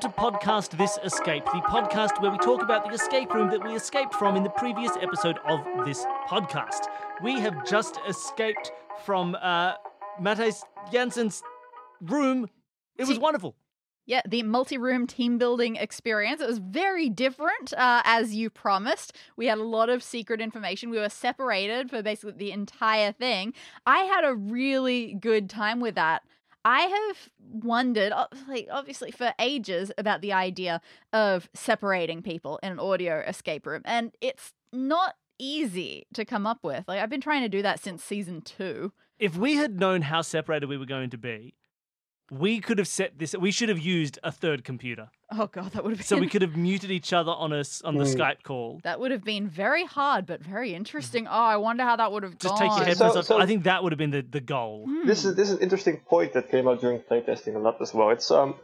Welcome to Podcast This Escape, the podcast where we talk about the escape room that we escaped from in the previous episode of this podcast. We have just escaped from uh, Matthijs Janssen's room. It was wonderful. Yeah, the multi room team building experience. It was very different, uh, as you promised. We had a lot of secret information. We were separated for basically the entire thing. I had a really good time with that. I have wondered, like, obviously, for ages about the idea of separating people in an audio escape room. And it's not easy to come up with. Like, I've been trying to do that since season two. If we had known how separated we were going to be, we could have set this. We should have used a third computer, Oh, God, that would have been. so we could have muted each other on us on the Mm. Skype call. That would have been very hard, but very interesting. Oh, I wonder how that would have Just gone. take your So- off. so- I think that would have been the, the goal. This Hmm. is this is an interesting point that came out during playtesting a lot as well. It's um,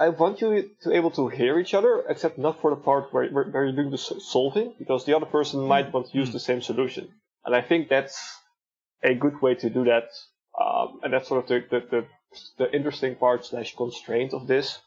I want you to able to hear each other, except not for the part where where, where you're doing the solving, because the other person might want to use Mm. the same solution, and I think that's a good way to do that. Um, and that's sort of the the, the, the interesting part slash constraint of this.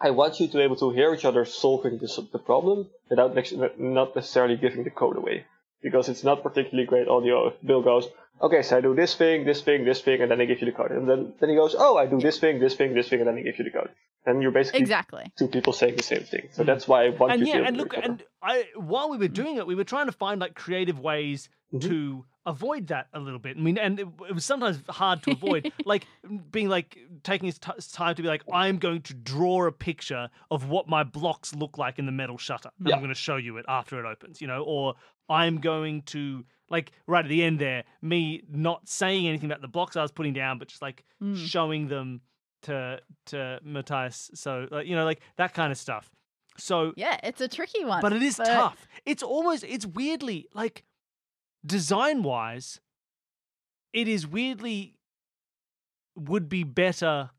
I want you to be able to hear each other solving this, the problem without next, not necessarily giving the code away, because it's not particularly great audio if Bill goes, okay, so I do this thing, this thing, this thing, and then they give you the code. And then, then he goes, oh, I do this thing, this thing, this thing, and then they give you the code. And you're basically Exactly. two people saying the same thing. So that's why I want and you yeah, to and look, hear and I while we were doing it, we were trying to find like creative ways Mhm. to avoid that a little bit. I mean, and it, it was sometimes hard to avoid, like being like taking his t- time to be like, I'm going to draw a picture of what my blocks look like in the metal shutter, and Yeah. I'm going to show you it after it opens, you know, or I'm going to like right at the end there, me not saying anything about the blocks I was putting down, but just like Mm. showing them to to Matthias. So like, you know, like that kind of stuff. So Yeah, it's a tricky one. but it is but- tough. It's almost it's weirdly like design wise, it is weirdly would be better.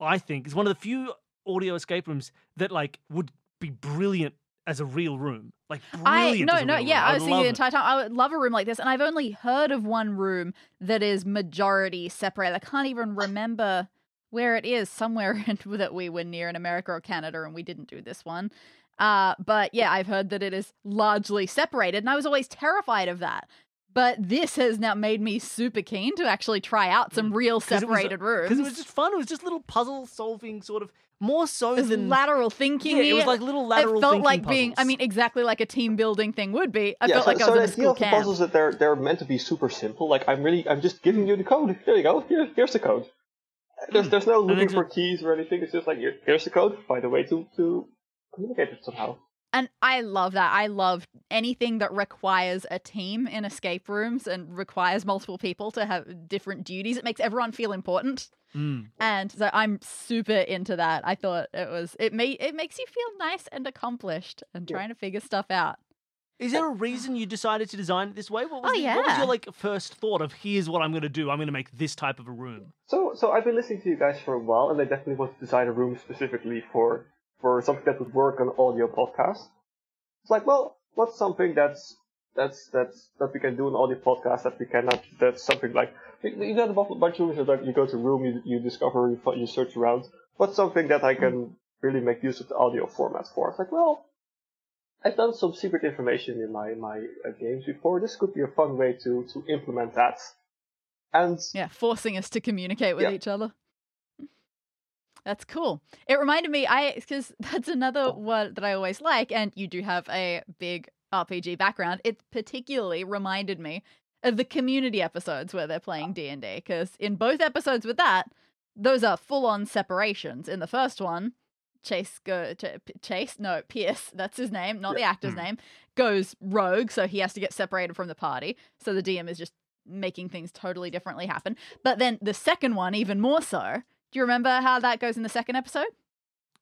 I think it's one of the few audio escape rooms that like would be brilliant as a real room. Like I no no real yeah room. I was thinking love the entire time I would love a room like this and I've only heard of one room that is majority separated I can't even remember where it is somewhere in, that we were near in America or Canada and we didn't do this one uh but yeah I've heard that it is largely separated and I was always terrified of that but this has now made me super keen to actually try out some real Mm. was- separated rooms because it was just fun. It was just little puzzle solving sort of more so It was than lateral thinking yeah. It was like little lateral it felt thinking like being I mean exactly like a team building thing would be I yeah, felt so, like I so was the in a school of the camp puzzles that they're they're meant to be super simple. Like I'm really I'm just giving you the code. There you go. Here, here's the code. There's there's no Hmm. looking for keys or anything. It's just like here, here's the code. Find a way to to communicate it somehow. And I love that. I love anything that requires a team in escape rooms and requires multiple people to have different duties. It makes everyone feel important. Mm. And so I'm super into that. I thought it was it may it makes you feel nice and accomplished and Yeah. trying to figure stuff out. Is there a reason you decided to design it this way? What was, Oh, the- what was your like first thought of here's what I'm going to do? I'm going to make this type of a room. So, so I've been listening to you guys for a while, and I definitely want to design a room specifically for for something that would work on audio podcast. It's like, well, what's something that's that's that's that we can do on audio podcast that we cannot? That's something like you you got a bunch of rooms that you go to a room, you, you discover, you, you search around. What's something that I can really make use of the audio format for? It's like, well, I've done some secret information in my my uh, games before. This could be a fun way to to implement that. And Yeah, forcing us to communicate with Yeah. each other. That's cool. It reminded me, I because that's another one that I always like, and you do have a big RPG background. It particularly reminded me of the community episodes where they're playing D and D. Because in both episodes with that, those are full on separations. In the first one, Chase go Ch- Chase no Pierce that's his name, not the actor's Hmm. name. Goes rogue, so he has to get separated from the party. So the DM is just making things totally differently happen. But then the second one, even more so. Do you remember how that goes in the second episode?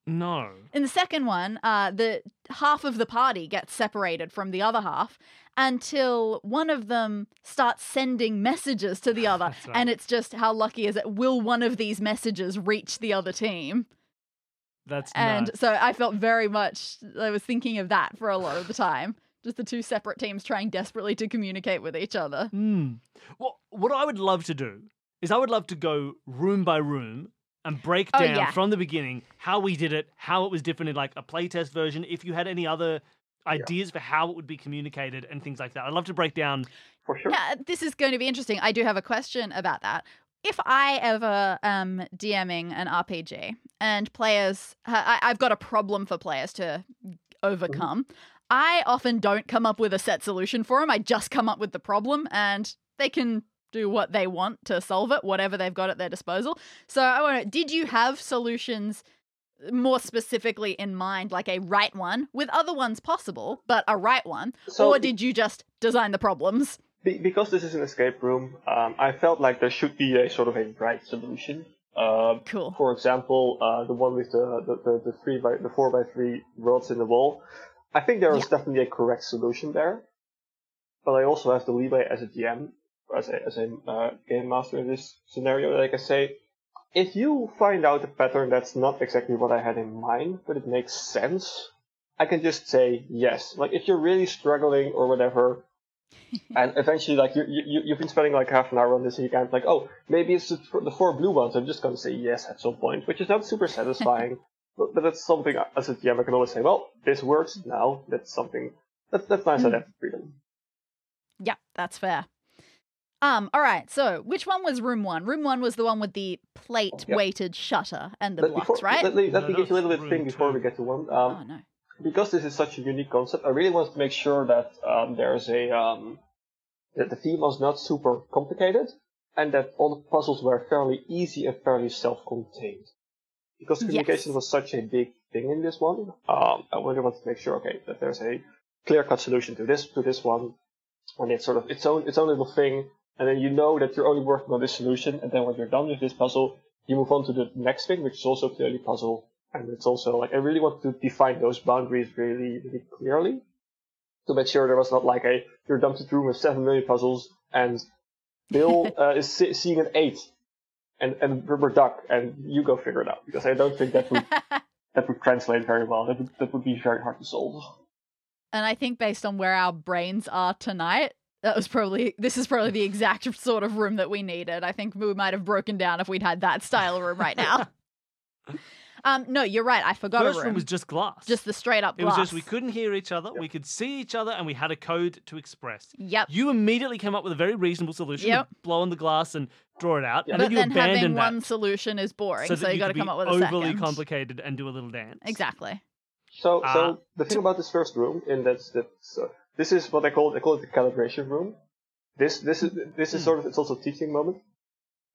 No. In the second one, uh, the half of the party gets separated from the other half until one of them starts sending messages to the other, right. and it's just how lucky is it? Will one of these messages reach the other team? That's And nuts. so I felt very much I was thinking of that for a lot of the time. Just the two separate teams trying desperately to communicate with each other. Hmm. Well, what I would love to do is I would love to go room by room and break Oh, down yeah. from the beginning how we did it, how it was different in like a playtest version. If you had any other ideas for how it would be communicated and things like that, I'd love to break down. For sure. Yeah, this is going to be interesting. I do have a question about that. If I ever am DMing an RPG and players, I, I've got a problem for players to mm-hmm. overcome. I often don't come up with a set solution for them. I just come up with the problem, and they can do what they want to solve it, whatever they've got at their disposal. So I want to. Did you have solutions? More specifically in mind, like a right one, with other ones possible, but a right one, So- or did you just design the problems? Be- because this is an escape room, um, I felt like there should be a sort of a right solution. Um, Cool. for example, uh, the one with the, the, the, the three by the four by three rods in the wall. I think there is definitely a correct solution there, but I also have the leeway as a GM, as a as a uh, game master in this scenario like I say, if you find out a pattern that's not exactly what I had in mind, but it makes sense, I can just say yes. Like if you're really struggling or whatever, and eventually, like you, you you've been spending like half an hour on this, and you can't like, oh, maybe it's the, the four blue ones. I'm just gonna say yes at some point, which is not super satisfying, but, but that's something as a GM I can always say, well, this works now. That's something that's that's nice. I Mm. have freedom. Yeah, that's fair. Um, all right. So, which one was room one? Room one was the one with the plate Yeah. weighted shutter and the But blocks, before, right? Let, me- let No, me give you a little bit of thing before two. we get to one. Um, oh no. because this is such a unique concept, I really wanted to make sure that um, there's a um, that the theme was not super complicated, and that all the puzzles were fairly easy and fairly self-contained. Because communication Yes. was such a big thing in this one, um, I really wanted to make sure, okay, that there's a clear-cut solution to this to this one, and it's sort of its own its own little thing, and then you know that you're only working on this solution, and then when you're done with this puzzle, you move on to the next thing, which is also clearly puzzle, and it's also like I really want to define those boundaries really, really clearly to make sure there was not like a you're dumped into a room with seven million puzzles and Bill uh, is see- seeing an eight and and rubber duck and you go figure it out because I don't think that would that would translate very well. That would that would be very hard to solve. and I think based on where our brains are tonight, that was probably this is probably the exact sort of room that we needed. I think we might have broken down if we'd had that style room right now. um, no, you're right. I forgot First a room room. was just glass. just the straight up it was just we couldn't hear each other, we could see each other, and we had a code to express. Yep. You immediately came up with a very reasonable solution Yep. to blow on the glass and draw it out, Yeah. and But then you then having that one solution is boring, so so, you you got to come up with a overly second. complicated and do a little dance. Exactly. So Uh, so the thing about this first room and that's that's uh, this is what I call it, I call it the calibration room. This this is this is Hmm. sort of it's also a teaching moment.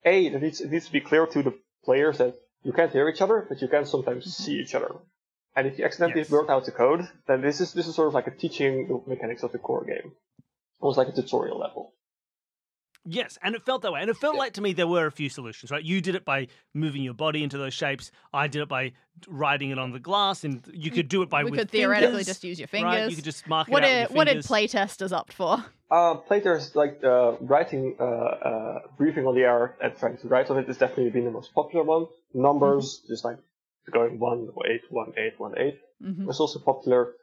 A it needs it needs to be clear to the players that you can't hear each other, but you can sometimes see each other. And if you accidentally Yes. work out the code, then this is this is sort of like a teaching mechanics of the core game, almost like a tutorial level. Yes, and it felt that way. And it felt Yeah. like to me there were a few solutions, right? You did it by moving your body into those shapes. I did it by writing it on the glass, and you could do it by we with could theoretically fingers, just use your Right? fingers. You could just mark what it out did with your what did playtesters opt for? Uh, playtesters like uh, writing, uh, uh, breathing on the air and trying to write on it has definitely been the most popular one. Numbers, just like going one eight one eight one eight. hmm was also popular.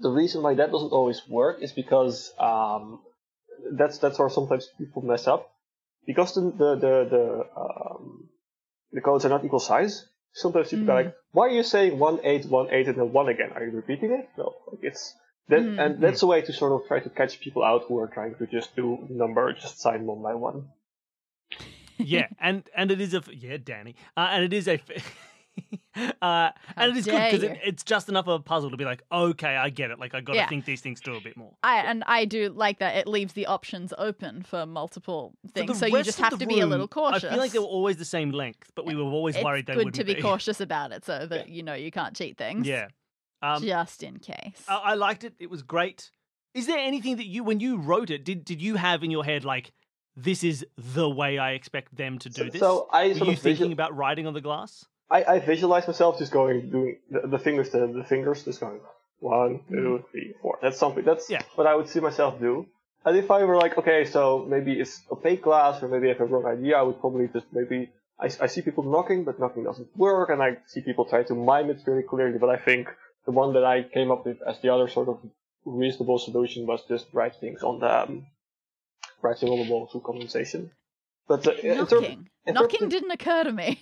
The reason why that doesn't always work is because um, that's that's where sometimes people mess up. Because the the the the, um, the codes are not equal size. Sometimes people are Mm. like, "Why are you saying one eight one eight and then one again? Are you repeating it?" No, like it's that, Mm. and that's a way to sort of try to catch people out who are trying to just do number, just sign one by one. yeah, and and it is a yeah, Danny, uh, and it is a. f- Uh, and it is good because it, it's just enough of a puzzle to be like, okay, I get it. Like I got to Yeah. think these things through a bit more. I and I do like that it leaves the options open for multiple things, the so you just have the to be a little cautious. I feel like they were always the same length, but we were always it's worried they good wouldn't to be, cautious about it, so that Yeah. you know you can't cheat things. Yeah. Um, just in case. I, I liked it. It was great. Is there anything that you, when you wrote it, did did you have in your head like, this is the way I expect them to do So- this? so I Were you of visual- thinking about writing on the glass? I, I visualize myself just going doing the, the thing with the, the fingers, just going one, two, three, four. That's something. That's Yeah. what I would see myself do. And if I were like, okay, so maybe it's opaque glass, or maybe I have a wrong idea, I would probably just maybe I, I see people knocking, but knocking doesn't work, and I see people try to mime it very clearly. But I think the one that I came up with as the other sort of reasonable solution was just write things on the um, writing on the wall through condensation. But uh, in knocking, in terms knocking of- didn't occur to me.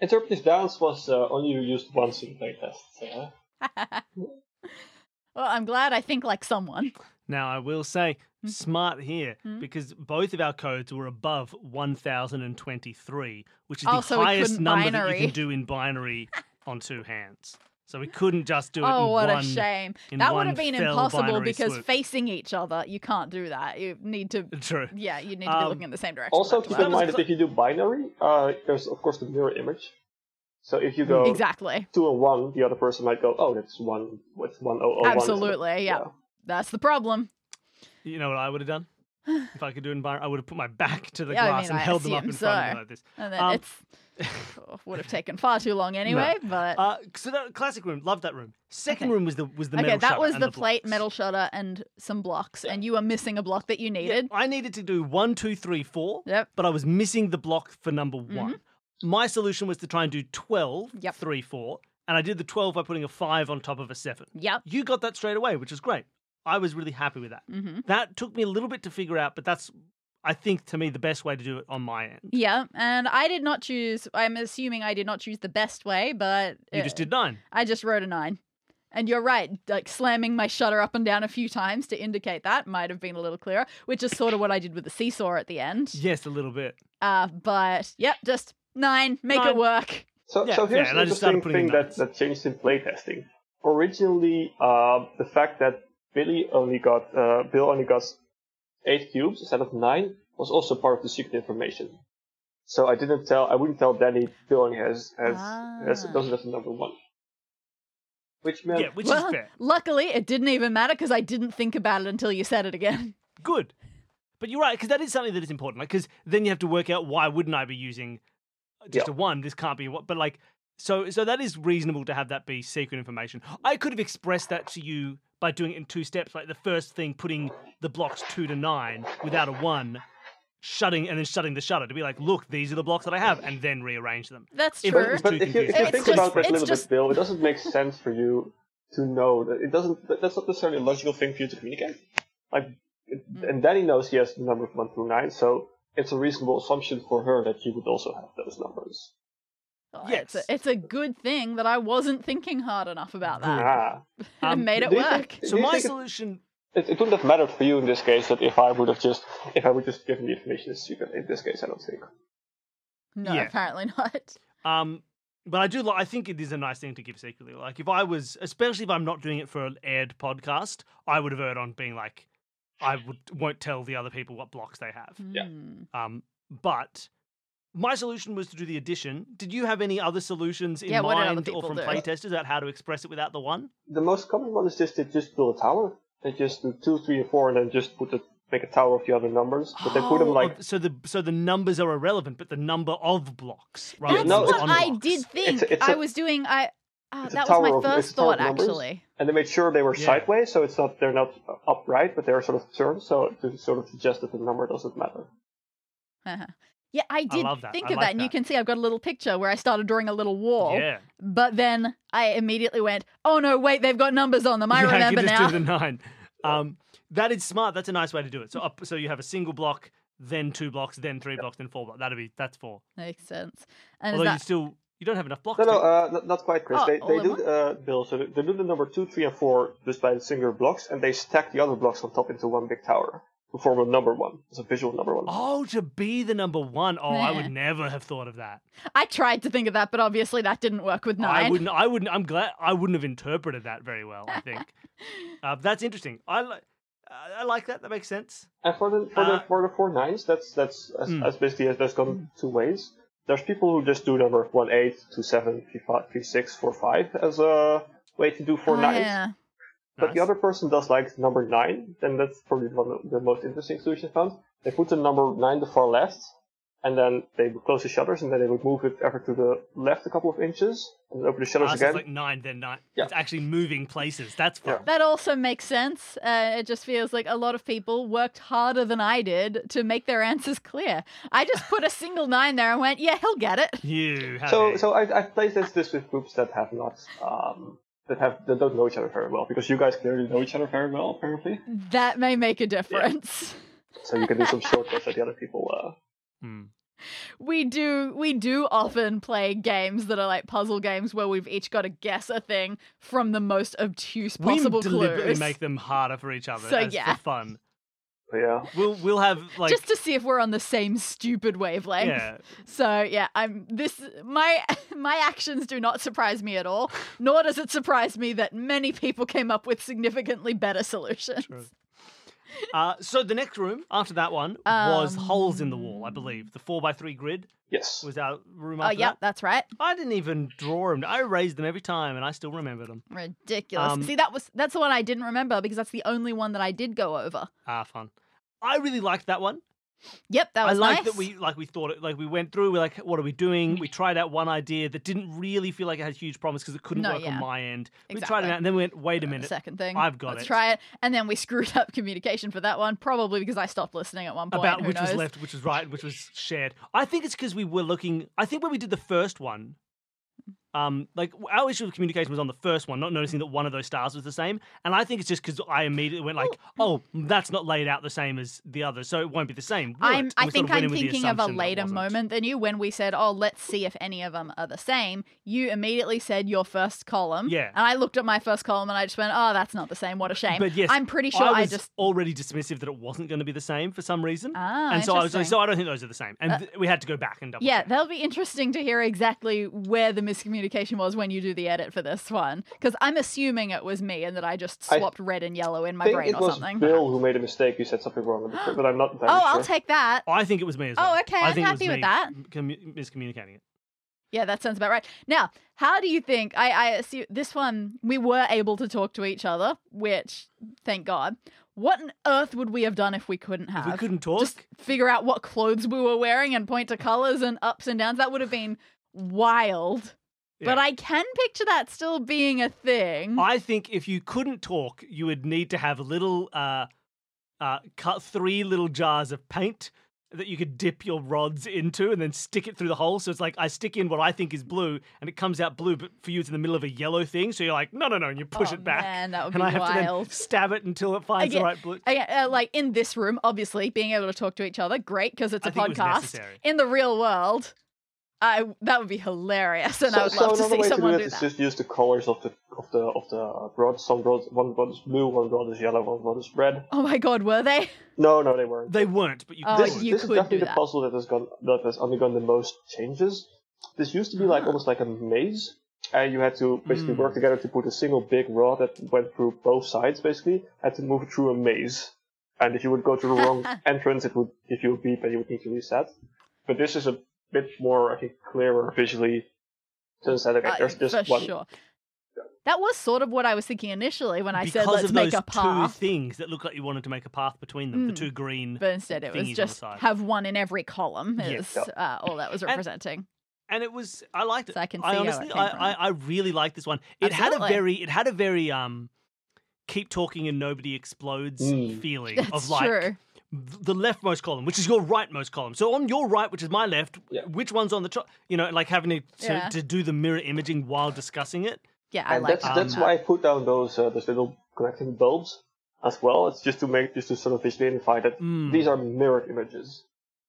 Interpretive Downs was uh, only used once in playtests. Yeah. well, I'm glad I think like someone. Now, I will say, Hmm. smart here, Hmm. because both of our codes were above 1023, which is Oh, the so highest couldn't number that you can do in binary on two hands. So we couldn't just do it Oh, in what one. a shame. That would have been impossible because swoop. facing each other, you can't do that. You need to, True. yeah, you need to be Um, looking in the same direction. Also, keep that in mind that if you do binary, uh, there's of course the mirror image. So if you go Exactly. two and one, the other person might go, "Oh, that's one. What's one oh oh one?" Absolutely, yeah. That's the problem. You know what I would have done? if I could do it in binary, I would have put my back to the Yeah, I glass mean, and I held them up assume in front of me like this. And then Um, it's would have taken far too long anyway, but Uh, so that classic room, loved that room. Second Okay. room was the was the okay, that was and the, plate, metal shutter, and some blocks, and you were missing a block that you Yeah, needed. I needed to do one, two, three, four, Yep. but I was missing the block for number one. My solution was to try and do 12, Yep. three, four, and I did the 12 by putting a five on top of a seven. Yep. You got that straight away, which is great. I was really happy with that. hmm That took me a little bit to figure out, but that's, I think, to me, the best way to do it on my end. Yeah, and I did not choose. I'm assuming I did not choose the best way, but You uh, just did nine. I just wrote a nine. And you're right, like slamming my shutter up and down a few times to indicate that might have been a little clearer, which is sort of what I did with the seesaw at the end. Yes, a little bit. Uh, but yep, just nine, make Nine. it work. So, Yeah, so here's and the I just interesting thing that, that changed in playtesting. Originally, uh, the fact that Billy only got uh, Bill only got eight cubes instead of nine was also part of the secret information. So I didn't tell, I wouldn't tell Danny Bill only has has, has Ah. doesn't have the number one, which meant Yeah, which well, is fair. luckily, it didn't even matter because I didn't think about it until you said it again. Good. But you're right, because that is something that is important. Like, because then you have to work out why wouldn't I be using just Yeah. a one? This can't be what. But like, so so that is reasonable to have that be secret information. I could have expressed that to you by doing it in two steps. Like the first thing, putting the blocks two to nine without a one, shutting and then shutting the shutter to be like, look, these are the blocks that I have, and then rearrange them. That's If- true. was but too if you, if you think just- about that a little just- bit, Bill, it doesn't make sense for you to know that it doesn't. That's not necessarily a logical thing for you to communicate. Like, it, Mm. and Danny knows he has the number of one through nine, so it's a reasonable assumption for her that you would also have those numbers. Oh, It's, a, it's a good thing that I wasn't thinking hard enough about that. Ah, it Um, made it work. think- So my solution. it, it wouldn't have mattered for you in this case that if I would have just if I would just given the information as secret. In this case, I don't think. No, Yeah. apparently not. Um, but I do. li- I think it is a nice thing to give secretly. Like if I was, especially if I'm not doing it for an aired podcast, I would have erred on being like, I would won't tell the other people what blocks they have. Yeah. Hmm. Um, but my solution was to do the addition. Did you have any other solutions in Yeah, what did other mind or from do? playtesters about how to express it without the one? The most common one is just to just build a tower. They just do two, three, and four, and then just put the make a tower of the other numbers. But they put them Oh, like so the so the numbers are irrelevant, but the number of blocks rather That's no, what on I blocks. did think. it's I a- was doing. I. Oh, it's a that was my of- first it's a tower thought, numbers. actually. and they made sure they were Yeah. sideways, so it's not they're not upright, but they're sort of turned, so to sort of suggest that the number doesn't matter. Uh-huh. Yeah, I did love that. think I of like that, and you can see I've got a little picture where I started drawing a little wall. Yeah. But then I immediately went, "Oh no, wait, they've got numbers on them. I yeah, I remember can just now." do the nine. Um, that is smart. That's a nice way to do it. So up, so you have a single block, then two blocks, then three blocks, then four blocks. That'd be that's four. Makes sense. And is Although you still you don't have enough blocks. No, no, uh, not, not quite, Chris. Oh, they they do one? uh, Bill. So they, they do the number two, three, and four just by the single blocks, and they stack the other blocks on top into one big tower to form a number one. It's a visual number one. Oh, to be the number one. Oh, I would never have thought of that. I tried to think of that, but obviously that didn't work with nine. I wouldn't. I wouldn't. I'm glad. I wouldn't have interpreted that very well. I think uh, that's interesting. I like. I like that. That makes sense. And for the for Uh, the for the four nines, that's that's as, Mm. as basically as that's gone two ways. There's people who just do number one eight, two seven, three five, three six, four five as a way to do four Oh, nines. yeah. But the other person does like number nine, then that's probably one of the most interesting solution found. They put the number nine the far left, and then they would close the shutters, and then they would move it ever to the left a couple of inches, and then open the shutters Ah, so again. it's like nine, then nine. Yeah. It's actually moving places. That's fun. Yeah. That also makes sense. Uh, it just feels like a lot of people worked harder than I did to make their answers clear. I just put a single nine there and went, "Yeah, he'll get it." You have So, a- so I, I've played this, this with groups that have not, um, that have that don't know each other very well, because you guys clearly know each other very well, apparently. That may make a difference. So you can do some shortcuts that the other people. Uh, Hmm. we do we do often play games that are like puzzle games where we've each got to guess a thing from the most obtuse possible we deliberately clues. make them harder for each other So, as yeah. for fun. But yeah. We'll we'll have like just to see if we're on the same stupid wavelength. yeah. So yeah, I'm this my my actions do not surprise me at all, nor does it surprise me that many people came up with significantly better solutions. True. Uh, so the next room after that one was Um, holes in the wall, I believe. The four by three grid Yes. was our room Oh after yeah, that. that's right. I didn't even draw them. I erased them every time, and I still remember them. Ridiculous. Um, See, that was that's the one I didn't remember because that's the only one that I did go over. Ah, fun. I really liked that one. Yep, that I like nice. that we like we thought it like we went through. We're like, what are we doing? We tried out one idea that didn't really feel like it had huge promise because it couldn't No, work yeah. on my end. We tried it out, and then we went, wait a minute. second thing. I've got it. Let's it. try it. And then we screwed up communication for that one, probably because I stopped listening at one point. about Who which knows? was left, which was right, which was shared. I think it's because we were looking. I think when we did the first one, um, like our issue with communication was on the first one, not noticing that one of those stars was the same. And I think it's just because I immediately went like, "Oh, that's not laid out the same as the other, so it won't be the same." I'm, I think I'm in with the thinking of a assumption that it later moment than you when we said, "Oh, let's see if any of them are the same." You immediately said your first column, Yeah. and I looked at my first column and I just went, "Oh, that's not the same. What a shame." But yes, I'm pretty sure I I, was just already dismissive that it wasn't going to be the same for some reason. ah, and so I was like, so I don't think those are the same. And Uh, th- we had to go back and double Yeah, check. that'll be interesting to hear exactly where the miscommunication was when you do the edit for this one. Because I'm assuming it was me and that I just I swapped red and yellow in my think brain it or was something. Bill who made a mistake. You said something wrong, but I'm not Oh, entirely I'll take that. Oh, I think it was me as Oh, okay, I I'm think it was happy with me that. commu- miscommunicating it. Yeah, that sounds about right. Now, how do you think? I, I assume this one we were able to talk to each other, which thank God. What on earth would we have done if we couldn't have? If we couldn't talk, just figure out what clothes we were wearing and point to colors and ups and downs. That would have been wild. But I can picture that still being a thing. I think if you couldn't talk, you would need to have little, uh, uh, cut three little jars of paint that you could dip your rods into and then stick it through the hole. So it's like I stick in what I think is blue and it comes out blue, but for you it's in the middle of a yellow thing. So you're like, no, no, no, and you push Oh, it back. Man, that would and be I have to then stab it until it finds Again- the right blue. Again, uh, like in this room, obviously being able to talk to each other, great because it's a I think it was podcast. necessary. In the real world, I that would be hilarious, and I would so love to another see way to do someone it do is that. just use the colors of the of the of the rods. Some rods, one rod is blue, one rod is yellow, one rod is red. Oh my god, were they? No, no, they weren't. They weren't, but you Oh, could. this, do it. you this is definitely do the that. puzzle that has gone that has undergone the most changes. This used to be like Ah. almost like a maze, and you had to basically Mm. work together to put a single big rod that went through both sides. Basically, had to move through a maze, and if you would go to the wrong entrance, it would give you a beep, and you would need to reset. But this is a bit more, I think, clearer visually. To understand, okay, Uh, there's just for one. sure. That was sort of what I was thinking initially when I because said let's make those a path. two things that look like you wanted to make a path between them, the Mm. two green. But instead, it thingies was just side. have one in every column. Yeah. Is uh, all that was representing. and it was I liked it. So I can I see how it honestly, came I, from. I, I really liked this one. It had a very, it had a very um, keep talking and nobody explodes Mm. feeling That's of like true. Th- the leftmost column, which is your rightmost column. So on your right, which is my left, Yeah. which one's on the top? You know, like having to, to, Yeah. to do the mirror imaging while discussing it. Yeah, I and like that's that. that's why I put down those uh, those little connecting bulbs as well. It's just to make just to sort of visually identify that Mm. these are mirrored images.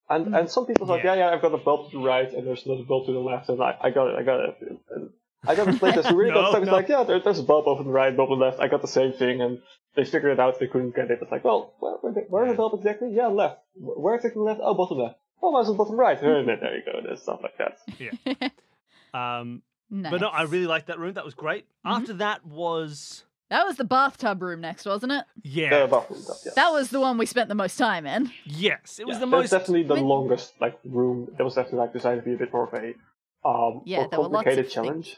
And Mm. and some people are like, Yeah. yeah, yeah, I've got a bulb to the right and there's another bulb to the left, and I, I got it, I got it. And I got a playtest who really No, got stuck. It's no. like, yeah, there, there's a bulb over the right, bulb on the left. I got the same thing, and they figured it out. They couldn't get it. It's like, well, where, where, the- where's the bulb exactly? Yeah, left. Where where exactly left? Oh, bottom left. Oh, mine's on bottom right. there you go. There's stuff like that. Yeah. um, nice. But no, I really liked that room. That was great. Mhm. After that was That was the bathtub room next, wasn't it? yeah, Uh, bathroom stuff, yeah. That was the one we spent the most time in. yes, it was Yeah, the that's most. definitely the When- longest like room. That was definitely like designed to be a bit more of a um Yeah, more there were lots of complicated things.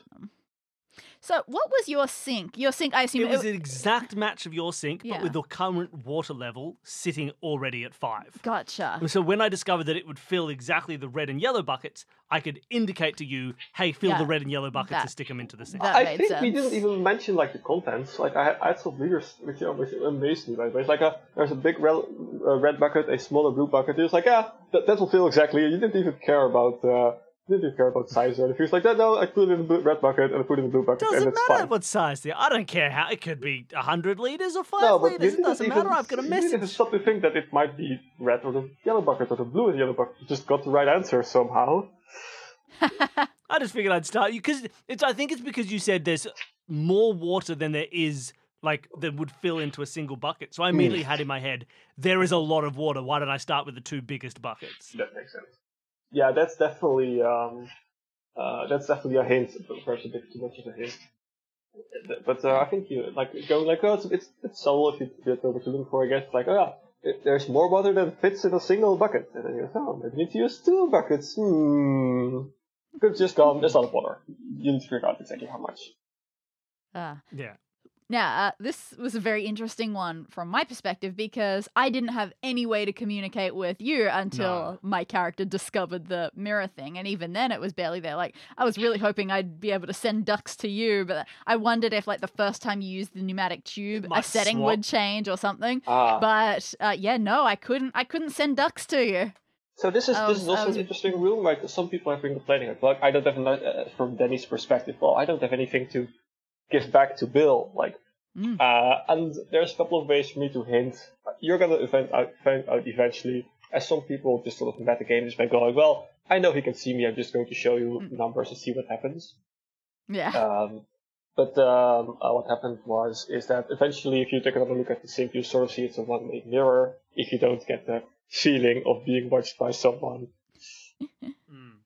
Challenge. So, what was your sink? Your sink, I assume. It was an exact match of your sink, Yeah. but with the current water level sitting already at five. Gotcha. So when I discovered that it would fill exactly the red and yellow buckets, I could indicate to you, "Hey, fill Yeah, the red and yellow buckets that- and stick them into the sink." that- I made think we sense. didn't even mention like the contents. Like I, I had some leaders, which, you know, which amazed me. Right? But it's like a there's a big red, uh, red bucket, a smaller blue bucket. It's like ah, that, that will fill exactly. You didn't even care about uh, didn't care about size or anything. He was like, no, no, I put it in the red bucket and I put it in the blue bucket, Doesn't and it's matter fine. what size they are. I don't care how it could be hundred liters or five no, but liters. It doesn't even, matter. I've got a you didn't even stop to think that it might be red or the yellow bucket or the blue and yellow bucket. You just got the right answer somehow. I just figured I'd start you because it's. I think it's because you said there's more water than there is like that would fill into a single bucket. So I immediately hmm. had in my head there is a lot of water. Why don't I start with the two biggest buckets? That makes sense. Yeah, that's definitely um, uh, that's definitely a hint, perhaps a bit too much of a hint. But uh, I think you like going like, oh, it's it's, it's subtle if you get over to look for. I guess like, oh yeah, it, there's more water than fits in a single bucket, and then you go, oh, maybe you need to use two buckets. Hmm. Could just gone. There's a lot of water. You need to figure out exactly how much. Ah. Yeah. Now, uh, this was a very interesting one from my perspective because I didn't have any way to communicate with you until No. my character discovered the mirror thing. And even then, it was barely there. Like, I was really hoping I'd be able to send ducks to you, but I wondered if, like, the first time you used the pneumatic tube, a setting swap. would change or something. Ah. But uh, yeah, no, I couldn't. I couldn't send ducks to you. So this is I this is also was- an interesting room. Like some people have been complaining about. Like I don't have uh, from Danny's perspective. Well, I don't have anything to give back to Bill. Like, Mm. uh, and there's a couple of ways for me to hint. You're gonna event out, find out eventually. As some people just sort of metagame this by going, well, I know he can see me. I'm just going to show you Mm. numbers and see what happens. Yeah. Um, but um, uh, what happened was is that eventually, if you take another look at the sink, you sort of see it's a one-way mirror. If you don't get the feeling of being watched by someone. Mm.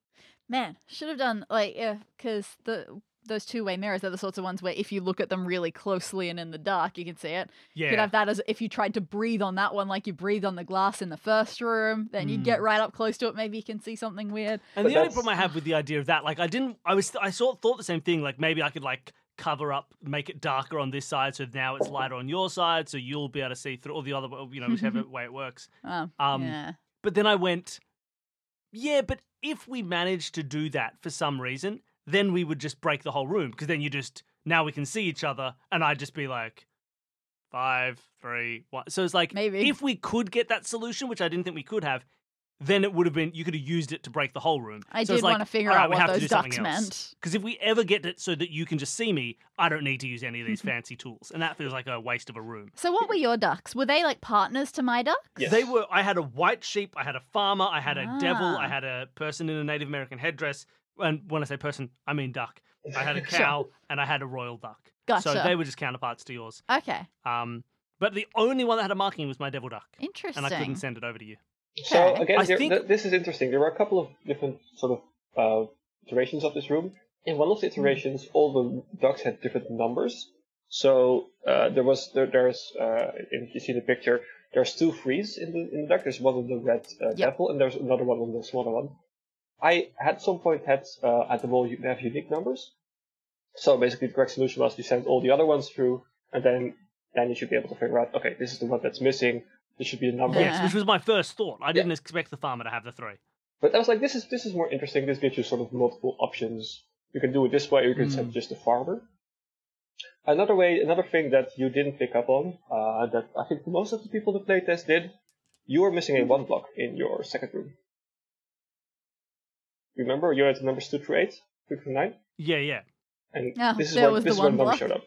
Man, should have done like yeah, because the those two way mirrors are the sorts of ones where if you look at them really closely and in the dark, you can see it. Yeah. You could have that as if you tried to breathe on that one, like you breathed on the glass in the first room. Then you'd get right up close to it, maybe you can see something weird. And But the only problem I have with the idea of that, like, I didn't, I was, I sort of thought the same thing. Like, maybe I could like cover up, make it darker on this side, so now it's lighter on your side, so you'll be able to see through, all the other, you know, whichever way it works. Um, Um, yeah. But then I went, yeah, but if we managed to do that for some reason, then we would just break the whole room because then you just now we can see each other, and I'd just be like. Five, three, one. So it's like Maybe. if we could get that solution, which I didn't think we could have, then it would have been you could have used it to break the whole room. I so did like, want to figure all right, out we what have to those do something ducks else. meant. Because if we ever get it so that you can just see me, I don't need to use any of these fancy tools, and that feels like a waste of a room. So, what were your ducks? Were they like partners to my ducks? Yes. They were. I had a white sheep. I had a farmer. I had a devil. Ah. I had a person in a Native American headdress. And when I say person, I mean duck. I had a Sure. cow and I had a royal duck. Gotcha. So they were just counterparts to yours. Okay, Um, but the only one that had a marking was my devil duck, interesting. and I couldn't send it over to you. So Okay. again, I there, think- th- this is interesting. There were a couple of different sort of uh, iterations of this room. In one of the iterations, all the ducks had different numbers. So uh, there was there, there's uh, if you see the picture, there's two frees in the in the duck. There's one on the red uh, Yep. devil, and there's another one on the smaller one. I at some point had uh, at the wall you have unique numbers. So basically, the correct solution was to send all the other ones through, and then then you should be able to figure out, okay, this is the one that's missing. This should be the number. Yes, which was my first thought. I didn't expect the farmer to have the three. But I was like, this is this is more interesting. This gives you sort of multiple options. You can do it this way, or you can send just the farmer. Another way, another thing that you didn't pick up on, uh, that I think most of the people the playtest did, you were missing a one block in your second room. Remember, you had the numbers two through eight, two through nine, Yeah, yeah. and Oh, this is there where this is where one block. number showed up.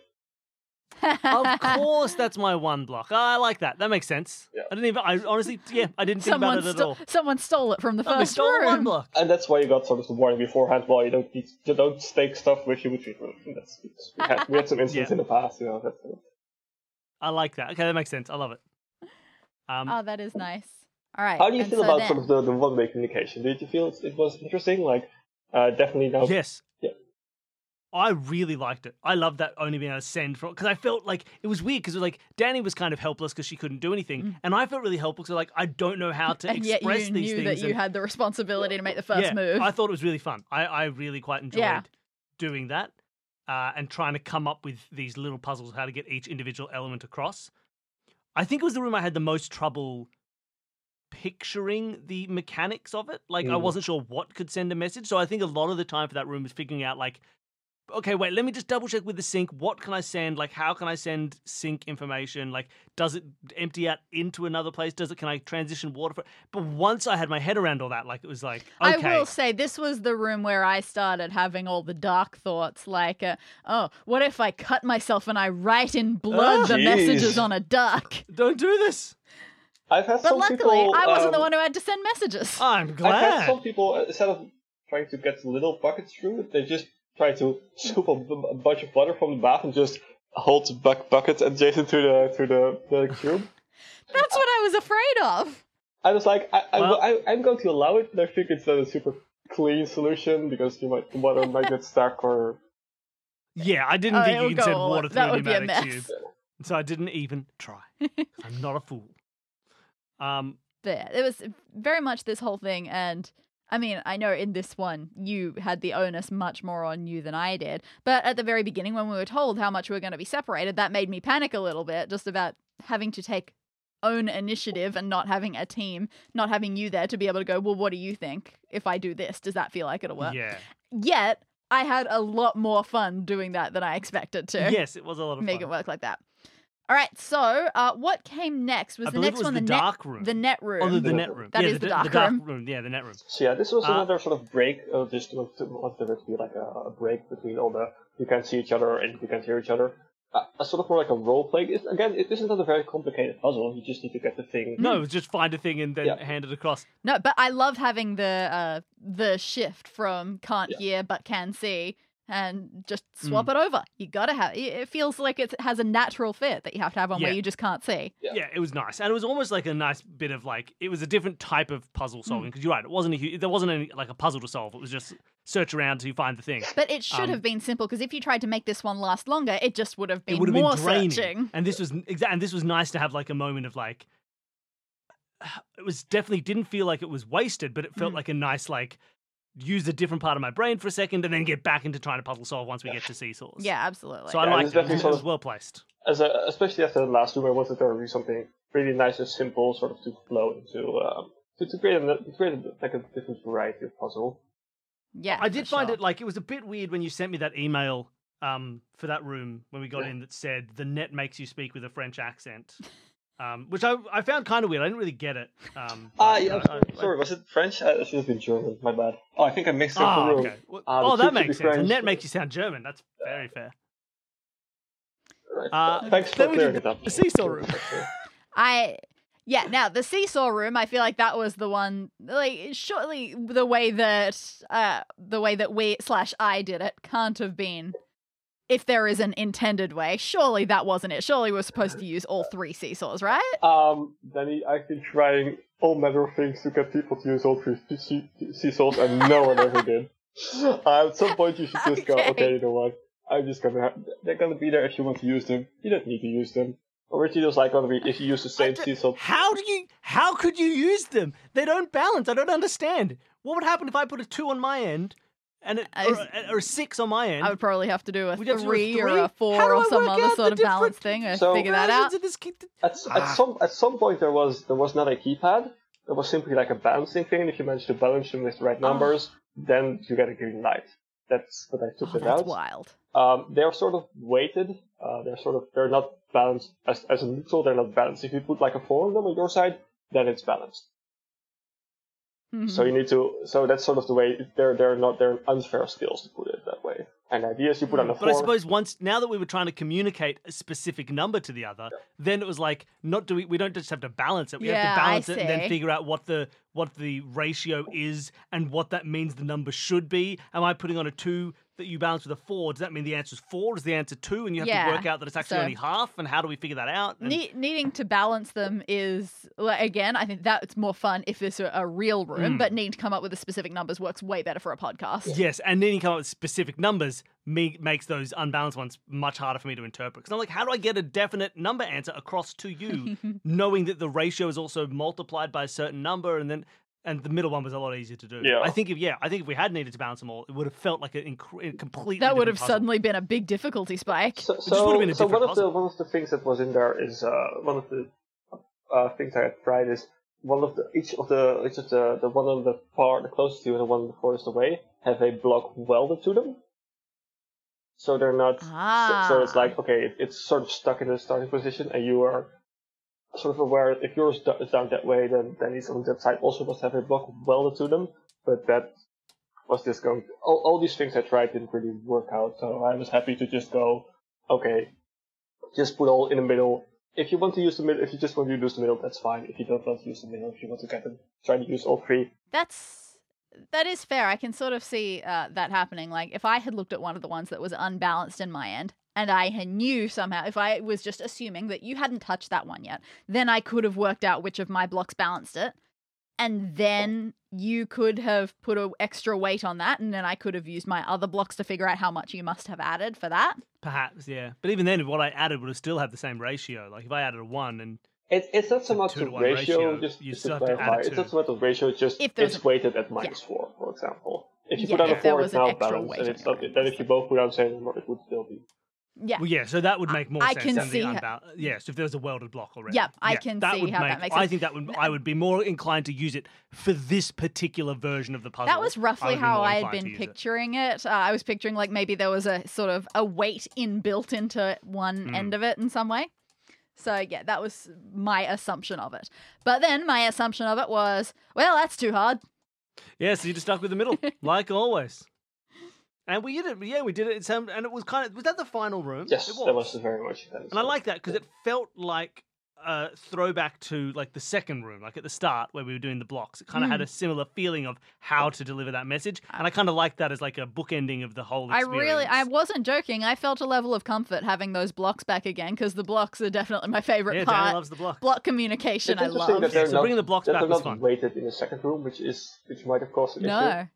Of course, that's my one block. I like that. That makes sense. Yeah. I didn't even. I honestly, yeah, I didn't think someone, about it at all. someone stole it from the Somebody first stole room. one block. And that's why you got sort of the warning beforehand. Well, you don't need, you don't take stuff with you between rooms. And that's we had we had some incidents Yeah. in the past, you know. That's, I like that. Okay, that makes sense. I love it. Um, Oh, that is nice. All right. How do you and feel so about then- sort of the, the one way communication? Did you feel it, it was interesting? Like, uh, definitely now. Yes. Yeah. I really liked it. I loved that only being able to send from because I felt like it was weird because like Danny was kind of helpless because she couldn't do anything, and I felt really helpless because like I don't know how to Mm. and yet express you these knew things. that you had the responsibility to make the first yeah, move. I thought it was really fun. I, I really quite enjoyed Yeah. doing that uh, and trying to come up with these little puzzles, how to get each individual element across. I think it was the room I had the most trouble picturing the mechanics of it. Like I Mm. wasn't sure what could send a message. So I think a lot of the time for that room was figuring out like okay, wait, let me just double check with the sink. What can I send? Like, how can I send sink information? Like, does it empty out into another place? Does it? Can I transition water? For, but once I had my head around all that, like, it was like, okay, I will say this was the room where I started having all the dark thoughts, like, uh, oh, what if I cut myself and I write in blood Oh, the jeez. messages on a duck? don't do this. I've had But some luckily, people. I wasn't the um, one who had to send messages. I'm glad. I've had glad. some people uh, instead of trying to get little buckets through, they just try to scoop a, b- a bunch of water from the bath and just hold the buck- bucket adjacent to the to the, the cube. That's what I was afraid of. I was like, I, I, Well- I, am going to allow it, but I think it's not a super clean solution because you might the water might get stuck or Yeah, I didn't Oh, think you would could send water through that a would be a pneumatic tube, so I didn't even try. I'm not a fool. Um, there. It was very much this whole thing, and I mean, I know in this one you had the onus much more on you than I did, but at the very beginning, when we were told how much we were going to be separated, that made me panic a little bit, just about having to take own initiative and not having a team, not having you there to be able to go, well, what do you think if I do this? Does that feel like it'll work? yeah, Yet I had a lot more fun doing that than I expected to. yes, it was a lot of make fun. it work like that. All right, so uh, what came next was I the next it was one the, the net dark room. the net room. Oh, the, the The net net room. That yeah, is the, the the dark dark room. room. Yeah, the net room. so. Yeah, this was Uh, another sort of break. Uh, just to wanted it to be like a, a break between all the you can't see each other and you can't hear each other. Uh, a sort of more like a role play. It's, again, it, this is not a very complicated puzzle. You just need to get the thing. No, it just find a thing and then Yeah. hand it across. No, but I loved having the uh the shift from can't Yeah. hear but can see and just swap Mm. it over. You gotta have it it feels like it has a natural fit that you have to have one where you just can't see. Yeah. Yeah. it was nice, and it was almost like a nice bit of like it was a different type of puzzle solving because you're right, it wasn't a hu- there wasn't any like a puzzle to solve. It was just search around to find the thing. But it should Um, have been simple because if you tried to make this one last longer, it just would have been it would have more been draining. searching. And this was exactly, and this was nice to have like a moment of like, it was definitely didn't feel like it was wasted, but it felt Mm. like a nice like use a different part of my brain for a second and then get back into trying to puzzle solve once we get to seesaws. Yeah, absolutely. So I Yeah, liked it's it. It was, definitely sort was of- well placed. As a, especially after the last room, I wanted there to be something really nice and simple, sort of to flow into um, to, to create a, to create a, like a different variety of puzzle. yeah, I did find sure. it like it was a bit weird when you sent me that email um, for that room when we got Yeah. in that said the net makes you speak with a French accent, um, which I, I found kind of weird. I didn't really get it. Um, Ah, but, yeah, uh, I'm sorry, I- I- sorry, was it French? Uh, it should have been German. My bad. Oh, I think I mixed up Ah, the okay. Well, the oh, tube that makes sense. The French. net makes you sound German. That's very fair. Right. Uh, Thanks for then we clearing did it up. the seesaw room. I yeah, now the seesaw room, I feel like that was the one like surely the way that uh the way that we slash I did it can't have been if there is an intended way. Surely that wasn't it. Surely we're supposed to use all three seesaws, right? Um, Danny, I've been trying all manner of things to get people to use all three sea- seesaws, and no one ever did. Uh, at some point, you should just go, Okay. okay, you know what? I'm just gonna have, they're gonna be there if you want to use them. You don't need to use them. Or it was like gonna be if you use the same d- seesaw. How do you? How could you use them? They don't balance. I don't understand. What would happen if I put a two on my end, and it, I or, or six on my end? I would probably have to do a We'd have to do a three, or a four or some other sort of balance thing. I So- figure that out. versions of this kid- At, Ah. at some at some point, there was there was not a keypad. There was simply like a balancing thing. and If you manage to balance them with the right Oh. numbers, then you get a green light. That's what I took Oh, it that's out. wild. Um, they're sort of weighted. Uh, they're sort of they're not balanced as as a neutral. They're not balanced. If you put like a four on them on your side, then it's balanced. So Mhm. you need to. So that's sort of the way. They're they're not they're unfair skills to put it that way. And the you put on a But I suppose once now that we were trying to communicate a specific number to the other, then it was like not do we we don't just have to balance it. We have to balance it and then figure out what the what the ratio is and what that means the number should be. Am I putting on a two that you balance with a four? Does that mean the answer is four? Is the answer two? And you have Yeah, to work out that it's actually so- only half. And how do we figure that out? And- Ne- needing to balance them is like, again i think that's more fun if it's a, a real room Mm. but needing to come up with the specific numbers works way better for a podcast Yes, and then you come up with specific numbers, me makes those unbalanced ones much harder for me to interpret. Because I'm like, how do I get a definite number answer across to you, knowing that the ratio is also multiplied by a certain number, and then and the middle one was a lot easier to do. Yeah. I think if yeah, I think if we had needed to balance them all, it would have felt like a, inc- a completely that would have puzzle. suddenly been a big difficulty spike So, just would have been a so one different of the one of the things that was in there is uh, one of the uh, things I had tried is one of the each of the each of the the one on the far the closest to you and the one the farthest away have a block welded to them. So they're not. So, so it's Ah. like okay, it, it's sort of stuck in the starting position, and you are sort of aware if yours is down that way, then then these on that side also must have a block welded to them. But that was just going. all, all these things I tried didn't really work out, so I was happy to just go. Okay, just put all in the middle. If you want to use the middle, if you just want to use the middle, that's fine. If you don't want to use the middle, if you want to get them, try to use all three. That's that is fair. I can sort of see uh, that happening. Like if I had looked at one of the ones that was unbalanced in my end, and I had knew somehow, if I was just assuming that you hadn't touched that one yet, then I could have worked out which of my blocks balanced it, and then you could have put an extra weight on that, and then I could have used my other blocks to figure out how much you must have added for that. Perhaps, yeah. But even then, what I added would have still had the same ratio. Like if I added a one and It, it's not so much two the ratio, ratio, just, you just to have to clarify. It's not so much the ratio, just If it's a- weighted at minus four, for example. If you Yeah, put down if a four, it's an now extra balanced, and it's your not, then if you both put down the same number, it would still be. Yeah. well, yeah, so that would make more I sense can than see the how- unbalanced. Yes, if there was a welded block already. Yep, I Yeah, can that see would how that make, makes I think that would. I would be more inclined to use it for this particular version of the puzzle. That was roughly would be how I had been to use it. picturing it. Uh, I was picturing like maybe there was a sort of a weight inbuilt into one Hmm. end of it in some way. So yeah, that was my assumption of it. But then my assumption of it was, well, that's too hard. Yeah, so you just stuck with the middle, like always. And we did it. Yeah, we did it. It's, um, and it was kind of was that the final room? Yes, it that was very much. That And I like that because it felt like a throwback to like the second room, like at the start where we were doing the blocks. It kind of Mm. had a similar feeling of how to deliver that message, and I kind of like that as like a bookending of the whole I really, I wasn't joking. I felt a level of comfort having those blocks back again because the blocks are definitely my favorite yeah, Danny part. loves the block. Block communication, It's I love. that they're so not, bringing the blocks that back they're was not fun. weighted in the second room, which is which might have caused an issue. No,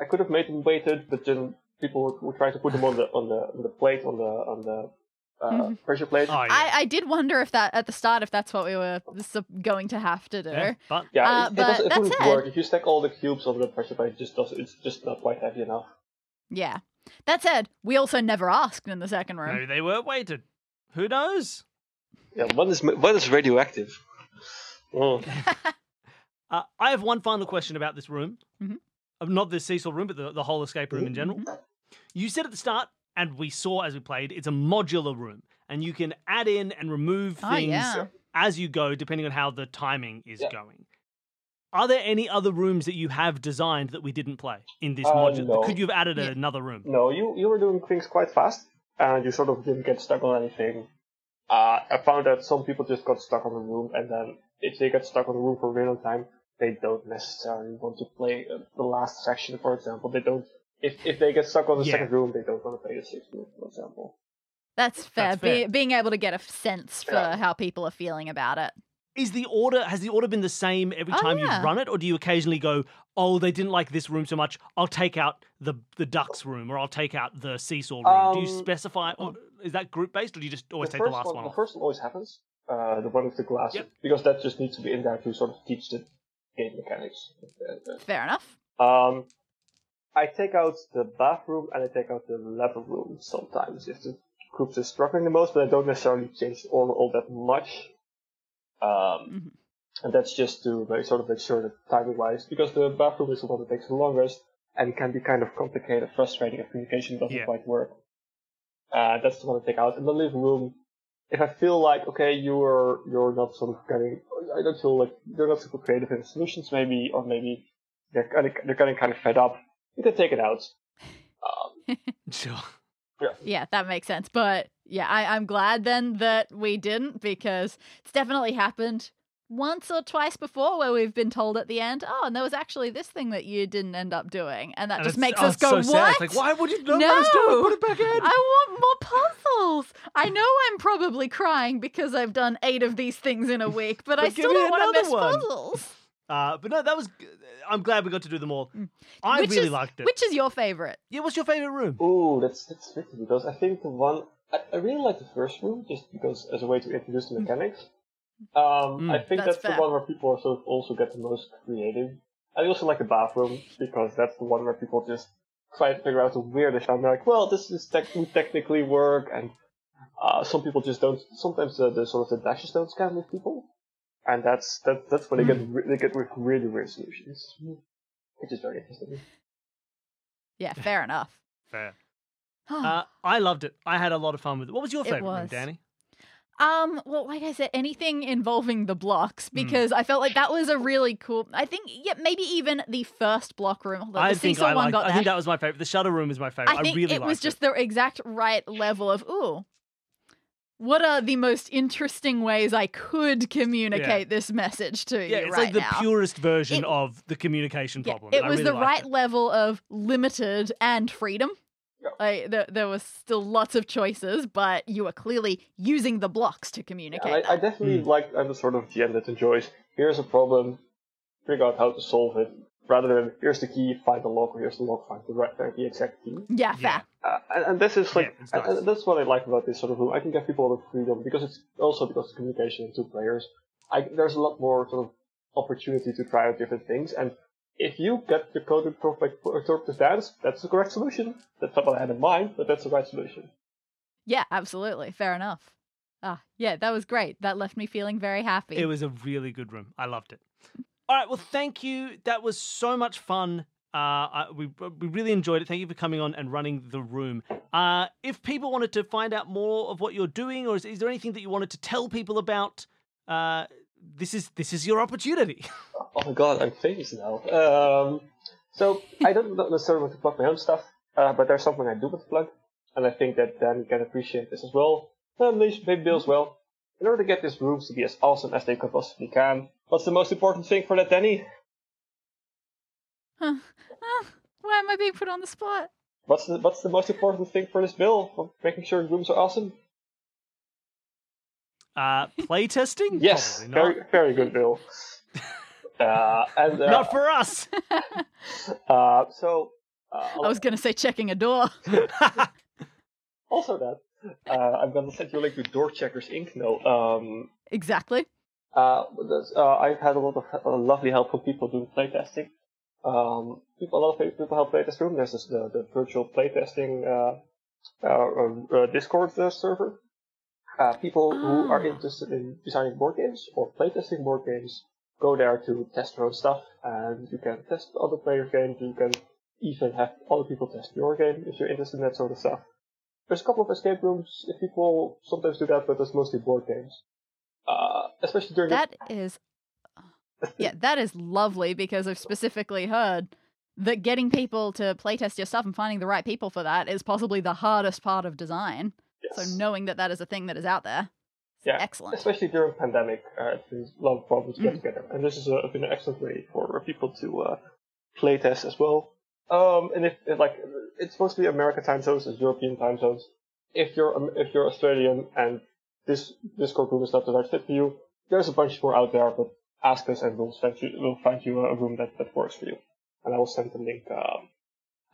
I could have made them weighted, but then people would, would try to put them on the on the on the plate on the on the uh, Mhm. pressure plate. Oh yeah, I, I did wonder if that at the start if that's what we were going to have to do. yeah, but yeah, uh, it, it, but doesn't, it that wouldn't said- work if you stack all the cubes on the pressure plate. It just does it's just not quite heavy enough. Yeah. That said, we also never asked in the second room. maybe they were weighted. Who knows? Yeah, one is one is radioactive. Oh. Uh, I have one final question about this room. Mhm. Uh, Not the seesaw room, but the, the whole escape room in Mhm. general. You said at the start, and we saw as we played, it's a modular room, and you can add in and remove Oh, things yeah. as you go, depending on how the timing is Yeah. going. Are there any other rooms that you have designed that we didn't play in this Uh, module? no. Could you have added Yeah. another room? No, you you were doing things quite fast, and you sort of didn't get stuck on anything. Uh, I found that some people just got stuck on the room, and then if they get stuck on the room for a really long time, they don't necessarily want to play uh, the last section, for example. They don't. If if they get stuck on the Yeah. second room, they don't want to play the sixth room, for example. That's fair. That's fair. Be- being able to get a sense for Yeah. how people are feeling about it. Is the order has the order been the same every Oh, time yeah. you run it, or do you occasionally go, "Oh, they didn't like this room so much. I'll take out the the ducks room, or I'll take out the seesaw room." do you Um, specify? Or is that group based, or do you just always the take first the last one, one the first one always happens. Uh, the one with the glass, Yep. because that just needs to be in there to sort of teach the game mechanics. Fair enough. Um, I take out the bathroom and I take out the level room sometimes if the groups are struggling the most, but I don't necessarily change all all that much. Um, Mhm. and that's just to make, sort of make sure that timing wise, because the bathroom is the one that takes the longest and can be kind of complicated, frustrating if communication doesn't Yeah. quite work. Uh, that's the one to take out. In the living room, if I feel like okay, you're you're not sort of getting, I don't feel like you're not super creative in the solutions, maybe, or maybe they're kind of, they're getting kind of fed up. You can take it out. Um, Sure. Yeah, that makes sense. But yeah, I, I'm glad then that we didn't because it's definitely happened once or twice before where we've been told at the end, oh, and there was actually this thing that you didn't end up doing. And that And just makes oh, us go, so what? sad. It's like, why would you not No. let us do? Put it back in. I want more puzzles. I know I'm probably crying because I've done eight of these things in a week, but, I But give still don't want to miss one. puzzles. Uh, but no, that was. I'm glad we got to do them all. I Mm. Which really is- liked it. Which is your favorite? Yeah, what's your favorite room? Ooh, that's that's tricky because I think the one I, I really like the first room just because as a way to introduce the mechanics. Um, Mm. I think That's that's, the one where people sort of also get the most creative. I also like the bathroom because that's the one where people just try to figure out the weirdest. I'm like, well, this is tech- would technically work, and uh, some people just don't. Sometimes the, the sort of the dashes don't scan with people, and that's that, that's when they get re- they get with really weird solutions, which is very interesting. Yeah, fair enough. Fair. Uh, I loved it. I had a lot of fun with it. What was your It favorite room, was. Danny? Um, well, like I said, anything involving the blocks Hmm. because I felt like that was a really cool. I think, yeah, maybe even the first block room. although I the think seesaw I one liked, got I think that was my favorite. The shutter room is my favorite. I, I think really it was liked just the exact right level of ooh. What are the most interesting ways I could communicate this message to Yeah, you it's right like the now? purest version It- of the communication Yeah, problem. it was really the right it. level of limited and freedom. Yeah. Like there, there was still lots of choices, but you were clearly using the blocks to And communicate. I, I definitely Hmm. like I'm the sort of GM that enjoys here's a problem, figure out how to solve it, rather than here's the key, find the lock, or here's the lock, find the right, find the exact key. yeah, Yeah. fair. Uh, and, and this is like, Yeah, it's nice. and that's what I like about this sort of room. I can give people the freedom because it's also because it's communication in two players. I, there's a lot more sort of opportunity to try out different things, and if you get the code interpret interpretive dance, that's the correct solution. That's not what I had in mind, but that's the right solution. Yeah, absolutely. Fair enough. Ah, yeah, that was great. That left me feeling very happy. It was a really good room. I loved it. All right. Well, thank you. That was so much fun. Uh, I, we we really enjoyed it. Thank you for coming on and running the room. Uh, if people wanted to find out more of what you're doing, or is, is there anything that you wanted to tell people about? Uh, this is this is your opportunity. Oh my god, I'm famous now. Um, so I don't necessarily want to plug my own stuff, uh, but there's something I do want to plug, and I think that Dan can appreciate this as well, and maybe Bill as well. In order to get these rooms to be as awesome as they could possibly can, what's the most important thing for that, Danny? Huh. Ah, why am I being put on the spot? What's the what's the most important thing for this Bill for making sure rooms are awesome? Uh, playtesting? Yes, very very good, Bill. uh, and uh, Not for us. uh, so uh, I was going to say checking a door. also that uh, I'm gonna send you a link to Door Checkers Inc. now. Um, Exactly. Uh, uh, I've had a lot of uh, lovely help from people doing playtesting. Um, people, a lot of people help playtest room. There's this, the, the virtual playtesting uh, uh, uh, Discord uh, server. Uh, people who are Ah. interested in designing board games or playtesting board games go there to test their own stuff, and you can test other players' games. You can even have other people test your game if you're interested in that sort of stuff. There's a couple of escape rooms if people sometimes do that, but it's mostly board games. Uh, especially during the That is, yeah, that is lovely because I've specifically heard that getting people to playtest your stuff and finding the right people for that is possibly the hardest part of design. Yes. So knowing that that is a thing that is out there, Yeah, excellent. especially during pandemic, uh, it's a lot of problems to get Mm. together, and this is a, been an excellent way for people to uh, play test as well. Um, and if, if, like it's supposed to be American time zones, it's European time zones. If you're um, if you're Australian and this Discord room is not the right fit for you, there's a bunch more out there. But ask us, and we'll find you we'll find you a room that, that works for you. And I will send the link. Um,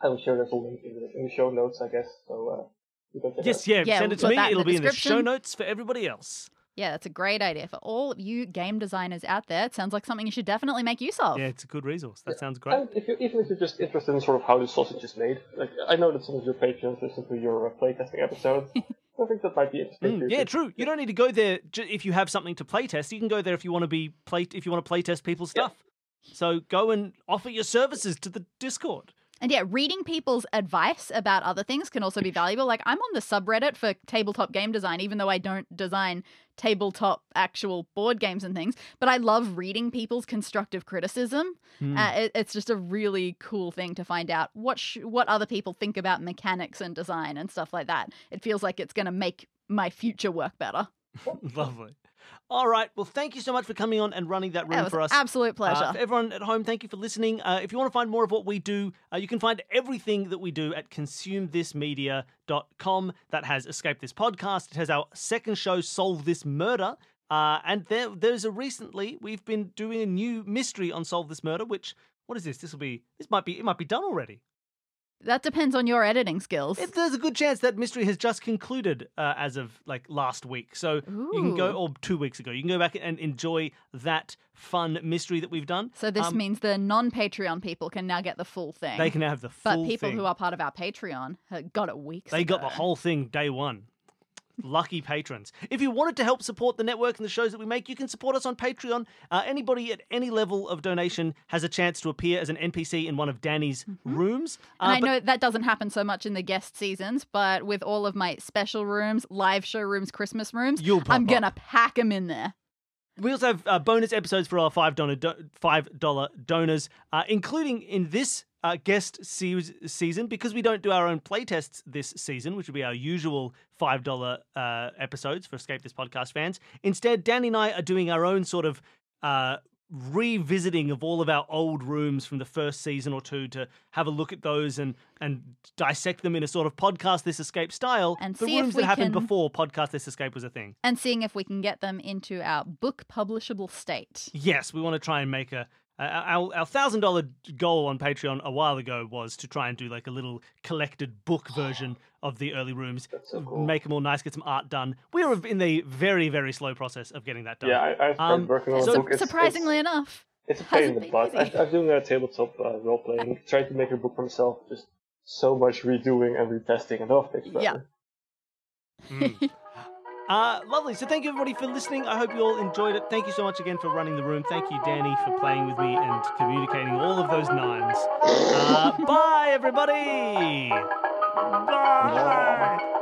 I will share that link in the, in the show notes, I guess. So uh, you can yes, yeah. Yeah, send we'll it to me. It'll the be in the show notes for everybody else. Yeah, that's a great idea for all of you game designers out there. It sounds like something you should definitely make use of. Yeah, it's a good resource. That sounds great. And if you, even if you're just interested in sort of how the sausage is made, like I know that some of your patrons listen to your uh, playtesting episodes. I think that might be interesting. Mm, yeah, true. You don't need to go there ju- if you have something to playtest. You can go there if you want to be play if you want to playtest people's Yeah. stuff. So go and offer your services to the Discord. And yeah, reading people's advice about other things can also be valuable. Like I'm on the subreddit for tabletop game design, even though I don't design tabletop actual board games and things. But I love reading people's constructive criticism. Hmm. Uh, it, it's just a really cool thing to find out what sh- what other people think about mechanics and design and stuff like that. It feels like it's going to make my future work better. Lovely. All right. Well, thank you so much for coming on and running that room was for us. absolute pleasure. Uh, everyone at home, thank you for listening. Uh, if you want to find more of what we do, uh, you can find everything that we do at consumethismedia.com. That has Escape This Podcast. It has our second show, Solve This Murder. Uh, and there, there's a recently, we've been doing a new mystery on Solve This Murder, which, what is this? This will be, this might be, it might be done already. That depends on your editing skills. It, there's a good chance that mystery has just concluded uh, as of like last week. So you can go, or two weeks ago, you can go back and enjoy that fun mystery that we've done. so this Um, means the non-Patreon people can now get the full thing. They can have the full but people thing. who are part of our Patreon uh, got it weeks They got the whole thing day one. Lucky patrons. If you wanted to help support the network and the shows that we make, you can support us on Patreon. Uh, anybody at any level of donation has a chance to appear as an NPC in one of Danny's rooms. And Uh, I but- know that doesn't happen so much in the guest seasons, but with all of my special rooms, live show rooms, Christmas rooms, I'm gonna pack them in there. We also have uh, bonus episodes for our five dollar do- five dollar donors, uh, including in this uh, guest se- season because we don't do our own playtests this season, which would be our usual five dollar uh, episodes for Escape This Podcast fans. Instead, Danny and I are doing our own sort of uh, revisiting of all of our old rooms from the first season or two to have a look at those and and dissect them in a sort of podcast this escape style. And the see if rooms we that happened can- before podcast this escape was a thing. And seeing if we can get them into our book publishable state. Yes, we want to try and make a. Uh, our our thousand dollar goal on Patreon a while ago was to try and do like a little collected book version of the early rooms, That's so cool. make them all nice, get some art done. We are in the very very slow process of getting that done. Yeah, I, I've started Um, working on a so- book. It's, Surprisingly enough. it's, it's a pain in the butt. I, I'm doing a tabletop uh, role playing, trying to make a book for myself. Just so much redoing and retesting, and it takes Yeah. Mm. Uh, lovely. So thank you everybody for listening. I hope you all enjoyed it. Thank you so much again for running the room. Thank you, Danny, for playing with me and communicating all of those nines. Uh, bye, everybody. Bye.